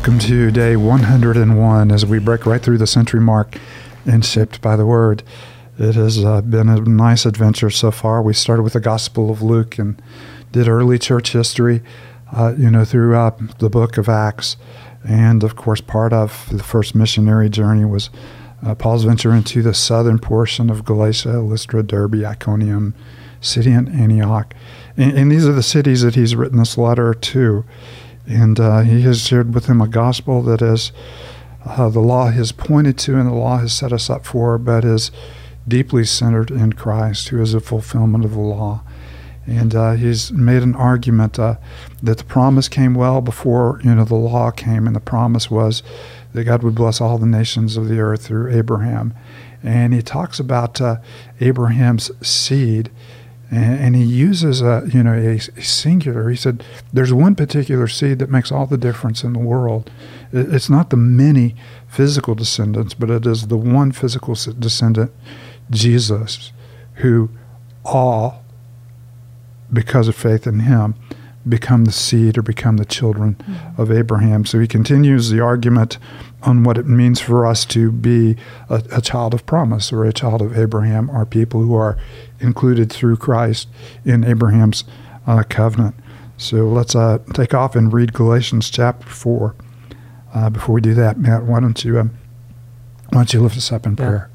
welcome to day 101 as we break right through the century mark and shaped by the word. It has uh, been a nice adventure so far. We started with the Gospel of Luke and did early church history, uh, you know, throughout the book of Acts. And of course, part of the first missionary journey was uh, Paul's venture into the southern portion of Galatia, Lystra, Derbe, Iconium, and Antioch. And, and, these are the cities that he's written this letter to. And uh, he has shared with them a gospel that is uh, the law has pointed to and the law has set us up for, but is deeply centered in Christ, who is a fulfillment of the law. And uh, he's made an argument uh, that the promise came well before you know the law came, and the promise was that God would bless all the nations of the earth through Abraham. And he talks about uh, Abraham's seed and, and he uses a you know a, a, singular. He said, "There's one particular seed that makes all the difference in the world. It, it's not the many physical descendants, but it is the one physical descendant, Jesus, who all, because of faith in Him." become the seed or become the children mm-hmm. of Abraham. So he continues the argument on what it means for us to be a, a, child of promise or a child of Abraham, are people who are included through Christ in Abraham's uh, covenant. So let's uh, take off and read Galatians chapter 4. Uh, before we do that, Matt, why don't you um, why don't you lift us up in yeah. prayer?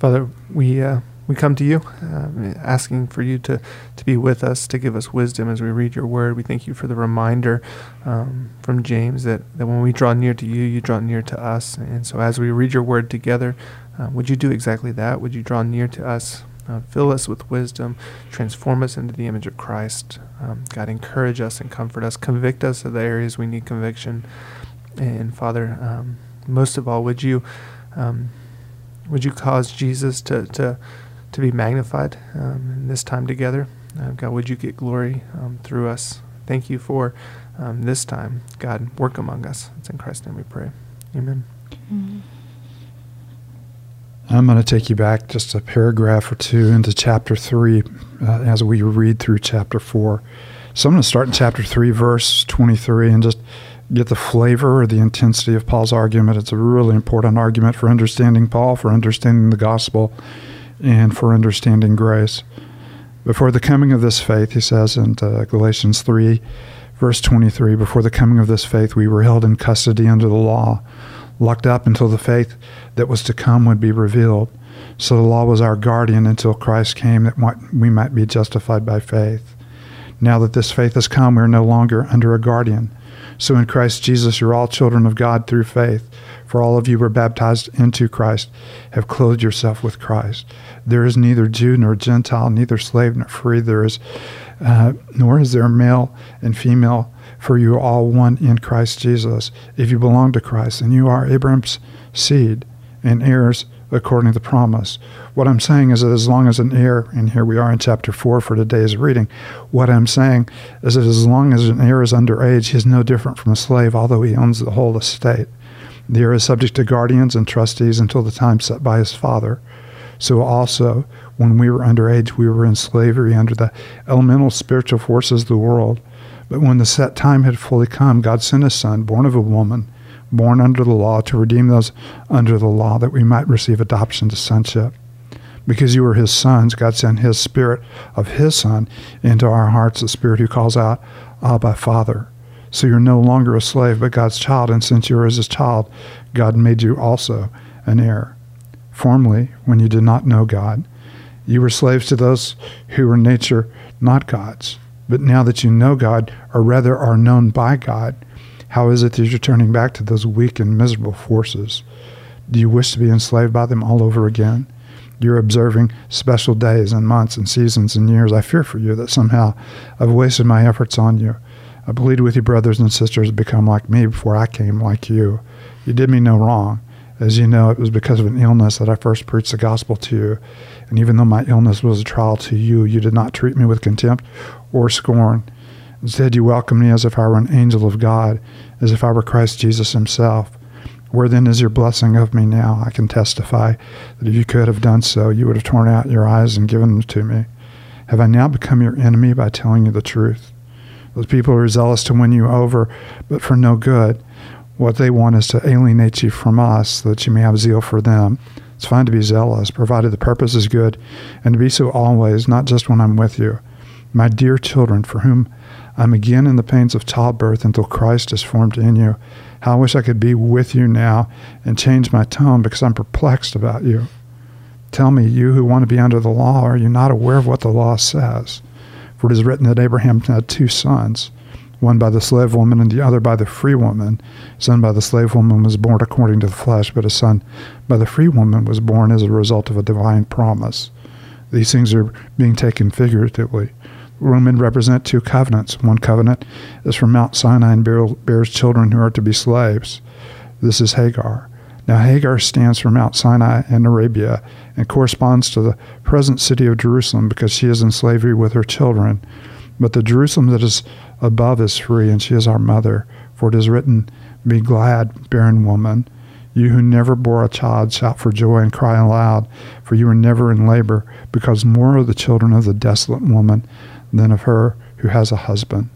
Father, we uh, we come to you, uh, asking for you to, to be with us, to give us wisdom as we read your word. We thank you for the reminder um, from James that, that when we draw near to you, you draw near to us. And so as we read your word together, uh, would you do exactly that? Would you draw near to us? Uh, fill us with wisdom, transform us into the image of Christ. Um, God, encourage us and comfort us, convict us of the areas we need conviction. And Father, um, most of all, would you um, would you cause Jesus to to, to be magnified um, in this time together? Uh, God, would you get glory um, through us? Thank you for um, this time. God, work among us. It's in Christ's name we pray. Amen. Mm-hmm. I'm going to take you back just a paragraph or two into chapter 3 uh, as we read through chapter 4. So I'm going to start in chapter 3, verse 23, and just get the flavor or the intensity of Paul's argument. It's a really important argument for understanding Paul, for understanding the gospel, and for understanding grace. Before the coming of this faith, he says in uh, Galatians 3, verse 23, before the coming of this faith, we were held in custody under the law locked up until the faith that was to come would be revealed. So the law was our guardian until Christ came that we might be justified by faith. Now that this faith has come, we are no longer under a guardian. So in Christ Jesus, you're all children of God through faith. For all of you were baptized into Christ, have clothed yourself with Christ. There is neither Jew nor Gentile, neither slave nor free. There is, uh, nor is there male and female for you all one in Christ Jesus. If you belong to Christ, and you are Abraham's seed and heirs according to the promise. What I'm saying is that as long as an heir, and here we are in chapter 4 for today's reading, what I'm saying is that as long as an heir is underage, he is no different from a slave, although he owns the whole estate. The heir is subject to guardians and trustees until the time set by his father. So also, when we were underage, we were in slavery under the elemental spiritual forces of the world. But when the set time had fully come, God sent a son, born of a woman, born under the law, to redeem those under the law, that we might receive adoption to sonship. Because you were his sons, God sent his spirit of his son into our hearts, the spirit who calls out, Abba, Father. So you're no longer a slave, but God's child, and since you are his child, God made you also an heir. Formerly, when you did not know God, you were slaves to those who were nature not God's. But now that you know God, or rather are known by God, how is it that you're turning back to those weak and miserable forces? Do you wish to be enslaved by them all over again? You're observing special days and months and seasons and years. I fear for you that somehow I've wasted my efforts on you. I plead with you, brothers and sisters, to become like me before I came like you. You did me no wrong. As you know, it was because of an illness that I first preached the gospel to you. And even though my illness was a trial to you, you did not treat me with contempt or scorn. Instead, you welcomed me as if I were an angel of God, as if I were Christ Jesus himself. Where then is your blessing of me now? I can testify that if you could have done so, you would have torn out your eyes and given them to me. Have I now become your enemy by telling you the truth? Those people are zealous to win you over, but for no good. What they want is to alienate you from us that you may have zeal for them. It's fine to be zealous, provided the purpose is good, and to be so always, not just when I'm with you. My dear children, for whom I'm again in the pains of childbirth until Christ is formed in you. How I wish I could be with you now and change my tone because I'm perplexed about you. Tell me, you who want to be under the law, are you not aware of what the law says? For it is written that Abraham had two sons one by the slave woman and the other by the free woman. Son by the slave woman was born according to the flesh, but a son by the free woman was born as a result of a divine promise. These things are being taken figuratively. Women represent two covenants. One covenant is from Mount Sinai and bears children who are to be slaves. This is Hagar. Now, Hagar stands for Mount Sinai in Arabia and corresponds to the present city of Jerusalem because she is in slavery with her children. But the Jerusalem that is above is free, and she is our mother. For it is written, Be glad, barren woman. You who never bore a child, shout for joy and cry aloud, for you were never in labor, because more are the children of the desolate woman than of her who has a husband.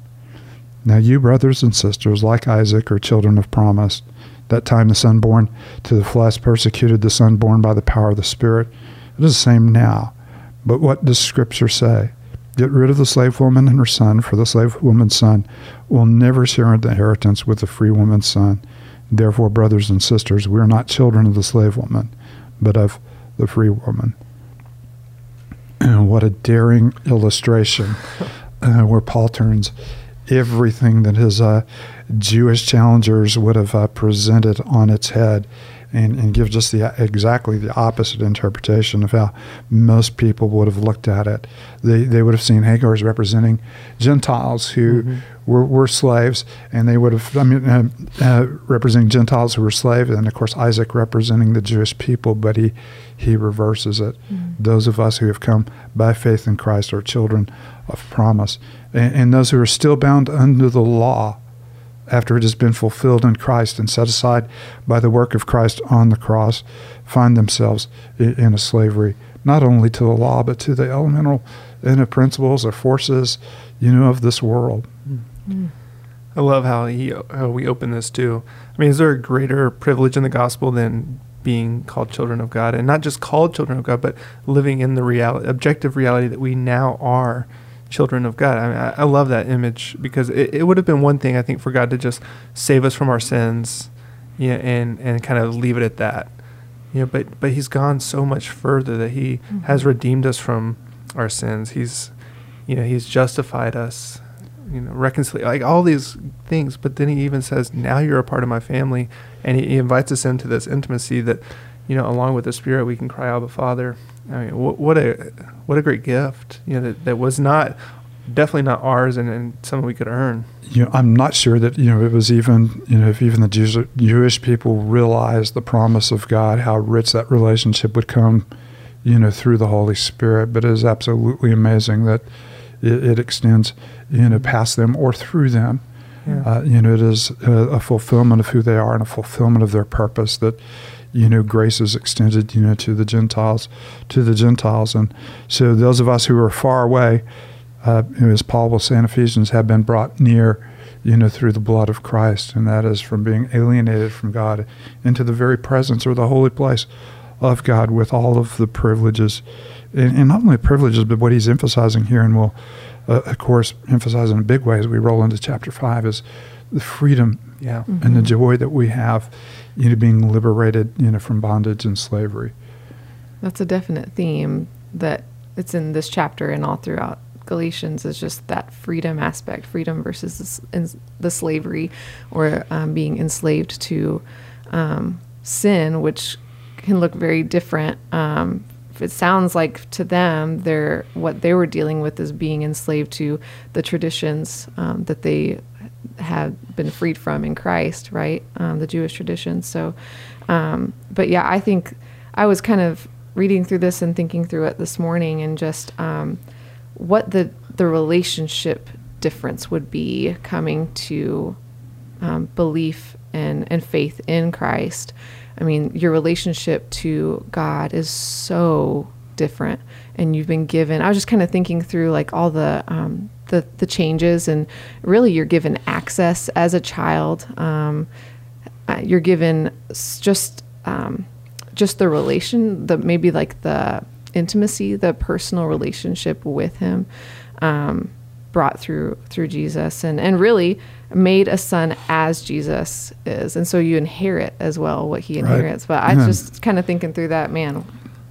Now, you, brothers and sisters, like Isaac, are children of promise. That time the son born to the flesh persecuted the son born by the power of the Spirit. It is the same now. But what does Scripture say? Get rid of the slave woman and her son, for the slave woman's son will never share the inheritance with the free woman's son. Therefore, brothers and sisters, we are not children of the slave woman, but of the free woman. And what a daring illustration uh, where Paul turns everything that his uh, Jewish challengers would have uh, presented on its head and, and give just the exactly the opposite interpretation of how most people would have looked at it. They, they would have seen Hagar as representing Gentiles who mm-hmm. were, were slaves, and they would have, I mean, uh, uh, representing Gentiles who were slaves, and of course Isaac representing the Jewish people, but he, he reverses it. Mm-hmm. Those of us who have come by faith in Christ are children of promise. And, and those who are still bound under the law after it has been fulfilled in Christ and set aside by the work of Christ on the cross, find themselves in a slavery, not only to the law, but to the elemental inner principles or forces, you know, of this world. Mm. I love how he how we open this too. I mean, is there a greater privilege in the gospel than being called children of God, and not just called children of God, but living in the reality, objective reality that we now are children of God. I mean, I, I love that image because it, it would have been one thing I think for God to just save us from our sins, you know, and and kind of leave it at that, you know. But but He's gone so much further that He mm-hmm. has redeemed us from our sins. He's, you know, He's justified us, you know, reconcile like all these things. But then He even says, "Now you're a part of my family," and He, he invites us into this intimacy that, you know, along with the Spirit, we can cry out, Abba Father." I mean, what, what a what a great gift! You know that, that was not definitely not ours, and, and something we could earn. You know, I'm not sure that you know it was even you know if even the Jews, Jewish people realized the promise of God, how rich that relationship would come, you know, through the Holy Spirit. But it is absolutely amazing that it, it extends, you know, past them or through them. Yeah. Uh, you know, it is a, a fulfillment of who they are and a fulfillment of their purpose that you know, grace is extended, you know, to the Gentiles, to the Gentiles. And so those of us who are far away, uh, as Paul will say in Ephesians, have been brought near, you know, through the blood of Christ. And that is from being alienated from God into the very presence or the holy place of God with all of the privileges. And, and not only privileges, but what he's emphasizing here, and we'll, uh, of course, emphasize in a big way as we roll into chapter 5, is the freedom yeah. Mm-hmm. and the joy that we have you know, being liberated, you know, from bondage and slavery. That's a definite theme that it's in this chapter and all throughout Galatians is just that freedom aspect, freedom versus the, the slavery or um, being enslaved to um, sin, which can look very different. Um, it sounds like to them, they're what they were dealing with is being enslaved to the traditions um, that they have been freed from in Christ, right? Um, the Jewish tradition. So, um, but yeah, I think I was kind of reading through this and thinking through it this morning, and just um, what the the relationship difference would be coming to um, belief and and faith in Christ. I mean, your relationship to God is so different, and you've been given. I was just kind of thinking through like all the um, the, the changes and really you're given access as a child um, uh, you're given just um, just the relation, the maybe like the intimacy, the personal relationship with Him, um, brought through through Jesus, and and really made a son as Jesus is, and so you inherit as well what He Right. inherits. But I Amen. just kind of thinking through that, man,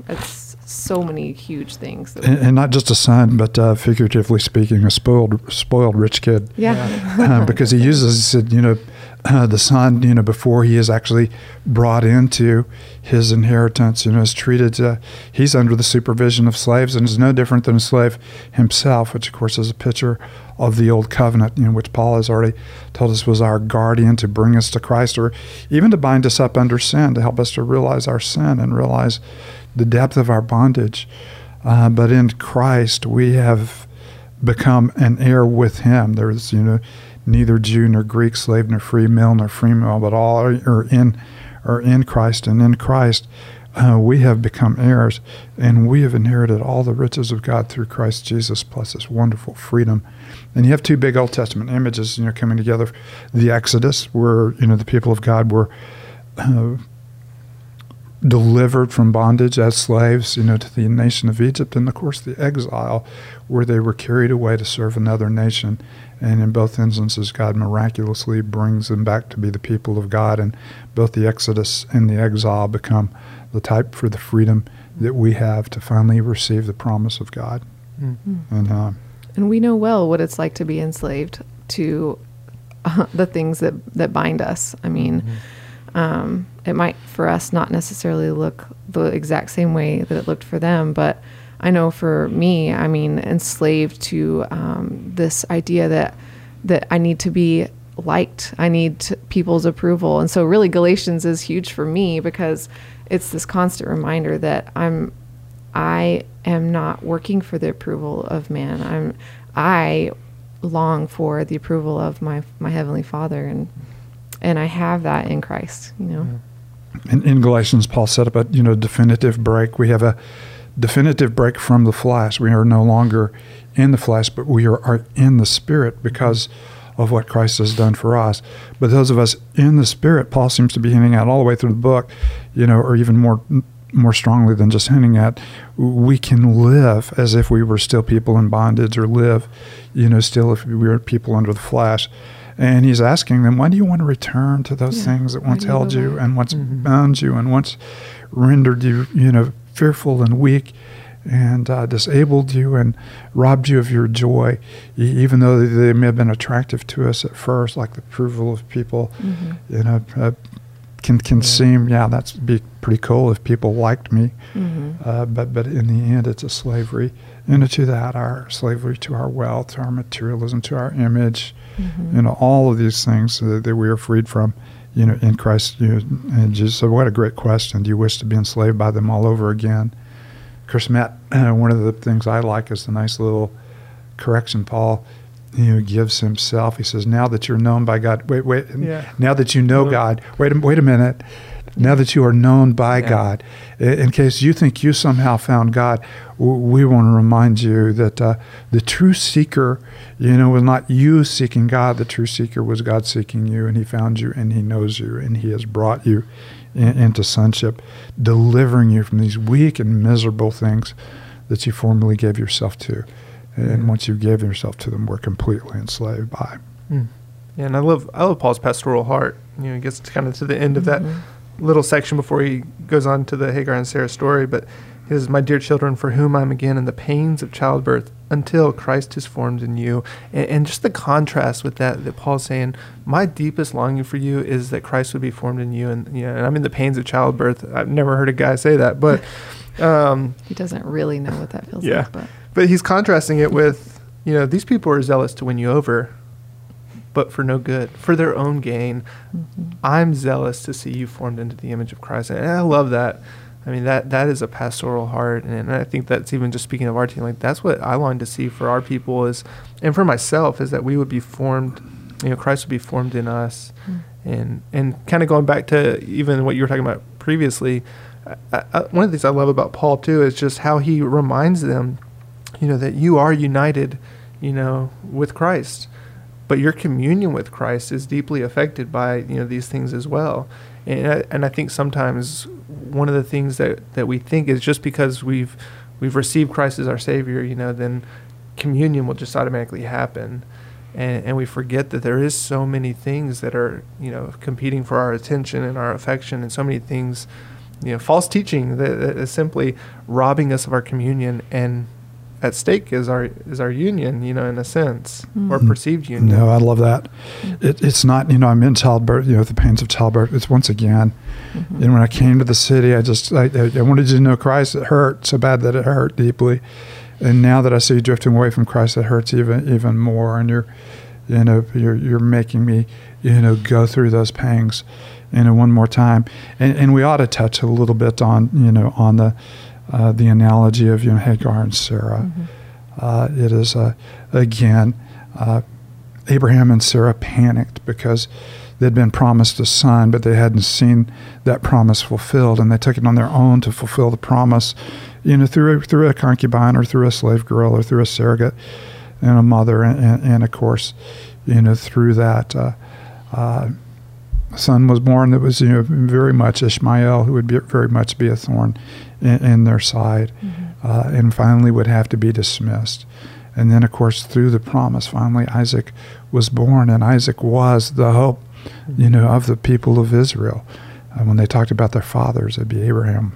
it's so many huge things. That, And, and not just a son, but uh, figuratively speaking, a spoiled, spoiled rich kid. yeah, uh, because he uses, he said, you know, uh, the son, you know, before he is actually brought into his inheritance, you know, is treated, uh, he's under the supervision of slaves and is no different than a slave himself, which of course is a picture of the old covenant, you know, which Paul has already told us was our guardian to bring us to Christ or even to bind us up under sin, to help us to realize our sin and realize the depth of our bondage. Uh, but in Christ, we have become an heir with him. There's, you know, neither Jew nor Greek, slave nor free male nor female, but all are, in are in Christ, and in Christ uh, we have become heirs, and we have inherited all the riches of God through Christ Jesus, plus this wonderful freedom. And you have two big Old Testament images, you know, coming together: the Exodus, where you know the people of God were. Uh, delivered from bondage as slaves, you know, to the nation of Egypt, and of course the exile, where they were carried away to serve another nation. And in both instances, God miraculously brings them back to be the people of God, and both the exodus and the exile become the type for the freedom that we have to finally receive the promise of God. Mm. And uh, and we know well what it's like to be enslaved to uh, the things that that bind us. I mean, um, it might for us not necessarily look the exact same way that it looked for them, but I know for me, I mean, enslaved to um, this idea that that I need to be liked. I need to, people's approval, and so really Galatians is huge for me because it's this constant reminder that I'm I am not working for the approval of man. I'm I long for the approval of my my heavenly Father, and and I have that in Christ. You know. in, in Galatians, Paul set up a you know definitive break. We have a definitive break from the flesh. We are no longer in the flesh, but we are, are in the spirit because of what Christ has done for us. But those of us in the spirit, Paul seems to be hinting at all the way through the book, you know, or even more more strongly than just hinting at, we can live as if we were still people in bondage, or live, you know, still if we were people under the flesh. And he's asking them, why do you want to return to those Yeah. things that once do you go held you and once Mhm. bound you and once rendered you, you know, fearful and weak and uh, disabled you and robbed you of your joy, even though they may have been attractive to us at first, like the approval of people, Mhm. you know, uh, can can Yeah. seem, yeah, that's be pretty cool if people liked me, Mhm. uh, but but in the end, it's a slavery, and to that, our slavery to our wealth, to our materialism, to our image, Mhm. you know, all of these things that, that we are freed from, you know, in Christ. You know, and Jesus. So, what a great question! Do you wish to be enslaved by them all over again? Of course, Matt. Uh, one of the things I like is the nice little correction Paul, you know, gives himself. He says, "Now that you're known by God, wait, wait. Yeah. Now that you know God, wait, a, wait a minute." Now that you are known by Yeah. God, in case you think you somehow found God, we want to remind you that uh, the true seeker, you know, was not you seeking God. The true seeker was God seeking you, and He found you, and He knows you, and He has brought you in, into sonship, delivering you from these weak and miserable things that you formerly gave yourself to. And Yeah. once you gave yourself to them, we're completely enslaved by. Mm. Yeah, and I love I love Paul's pastoral heart. You know, he gets kind of to the end of that Mhm. Little section before he goes on to the Hagar and Sarah story. But he says, "My dear children, for whom I am again in the pains of childbirth, until Christ is formed in you." And, and just the contrast with that, that Paul's saying, "My deepest longing for you is that Christ would be formed in you." And you know, and I'm in the pains of childbirth. I've never heard a guy say that, but. Um, He doesn't really know what that feels Yeah. like, but but he's contrasting it with, you know, these people are zealous to win you over, but for no good, for their own gain. mhm. I'm zealous to see you formed into the image of Christ, and I love that. I mean that that is a pastoral heart, and I think that's even just speaking of our team. Like that's what I long to see for our people is, and for myself is that we would be formed. You know, Christ would be formed in us, Mm. and and kind of going back to even what you were talking about previously. I, I, one of the things I love about Paul too is just how he reminds them, you know, that you are united, you know, with Christ, but your communion with Christ is deeply affected by you know these things as well. And I, and I think sometimes one of the things that, that we think is just because we've we've received Christ as our Savior, you know, then communion will just automatically happen. And, and we forget that there is so many things that are, you know, competing for our attention and our affection, and so many things, you know, false teaching that, that is simply robbing us of our communion. And at stake is our is our union, you know, in a sense, mm-hmm. or perceived union. No, I love that. It, it's not, you know, I'm in childbirth, you know, the pains of childbirth. It's once again, mm-hmm. and when I came to the city, I just I, I wanted to know Christ. It hurt so bad that it hurt deeply, and now that I see you drifting away from Christ, it hurts even even more. And you're, you know, you're you're making me, you know, go through those pangs, you know, one more time. And and we ought to touch a little bit on you know on the uh, the analogy of you know Hagar and Sarah. Mm-hmm. Uh, it is uh, again uh, Abraham and Sarah panicked because they'd been promised a son, but they hadn't seen that promise fulfilled, and they took it on their own to fulfill the promise you know, through through a concubine or through a slave girl or through a surrogate and a mother, and, and, and of course, you know, through that. Uh, uh, son was born that was you know very much Ishmael, who would be, very much be a thorn in, in their side, mm-hmm. uh, and finally would have to be dismissed. And then, of course, through the promise, finally Isaac was born, and Isaac was the hope, you know, of the people of Israel. Uh, when they talked about their fathers, it'd be Abraham,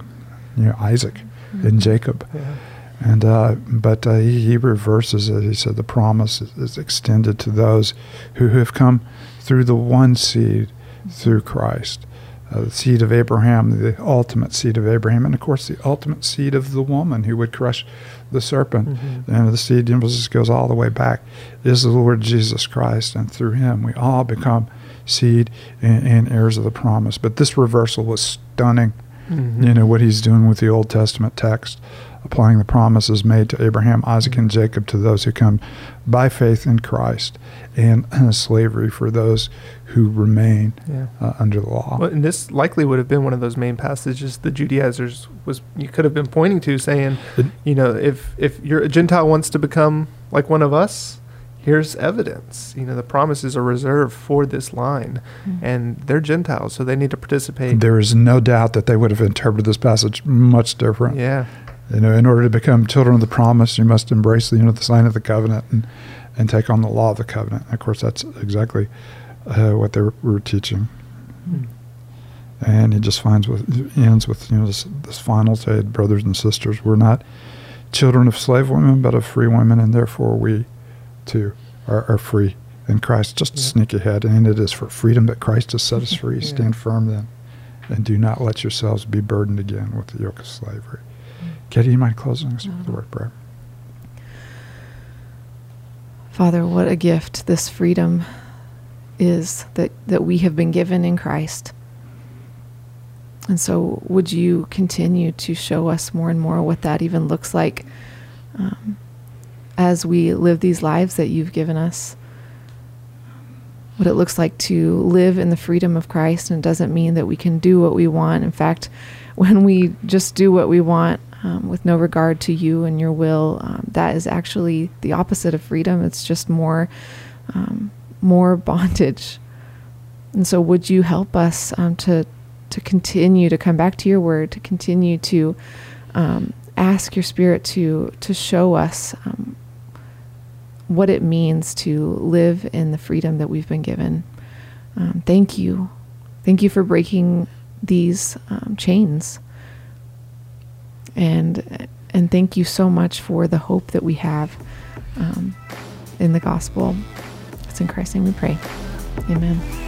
you know, Isaac mm-hmm. in Jacob. Yeah. And uh, but uh, he, he, reverses it. He said the promise is, is, extended to those who have come through the one seed, through Christ, uh, the seed of Abraham, the ultimate seed of Abraham, and of course the ultimate seed of the woman who would crush the serpent. Mm-hmm. And the seed emphasis goes all the way back is the Lord Jesus Christ, and through Him we all become seed and, and heirs of the promise. But this reversal was stunning Mm-hmm. You know, what he's doing with the Old Testament text, applying the promises made to Abraham, Isaac, and Jacob to those who come by faith in Christ, and slavery for those who remain yeah. uh, under the law. Well, and this likely would have been one of those main passages the Judaizers was you could have been pointing to, saying, it, you know, if if your a Gentile wants to become like one of us, here's evidence. You know, the promises are reserved for this line, mm-hmm. and they're Gentiles, so they need to participate. There is no doubt that they would have interpreted this passage much different. Yeah. You know, in order to become children of the promise, you must embrace the, you know, the sign of the covenant and, and take on the law of the covenant. of course, that's exactly uh, what they were, teaching. Mm-hmm. And he just finds with ends with you know this, this final say, brothers and sisters, we're not children of slave women, but of free women, and therefore we too are, are free in Christ. Just yeah. sneak ahead, and it is for freedom that Christ has set us free. yeah. Stand firm then, and do not let yourselves be burdened again with the yoke of slavery. Katie, you mind closing us with word prayer? Father, what a gift this freedom is that, that we have been given in Christ. And so, would you continue to show us more and more what that even looks like? Um, as we live these lives that you've given us. What it looks like to live in the freedom of Christ, and it doesn't mean that we can do what we want. In fact, when we just do what we want um, with no regard to you and your will, um, that is actually the opposite of freedom. It's just more, um, more bondage. And so, would you help us um, to to continue to come back to your word, to continue to um, ask your spirit to to show us um, what it means to live in the freedom that we've been given. Thank you. Thank you for breaking these chains. And and thank you so much for the hope that we have um, in the gospel. It's in Christ's name we pray. Amen.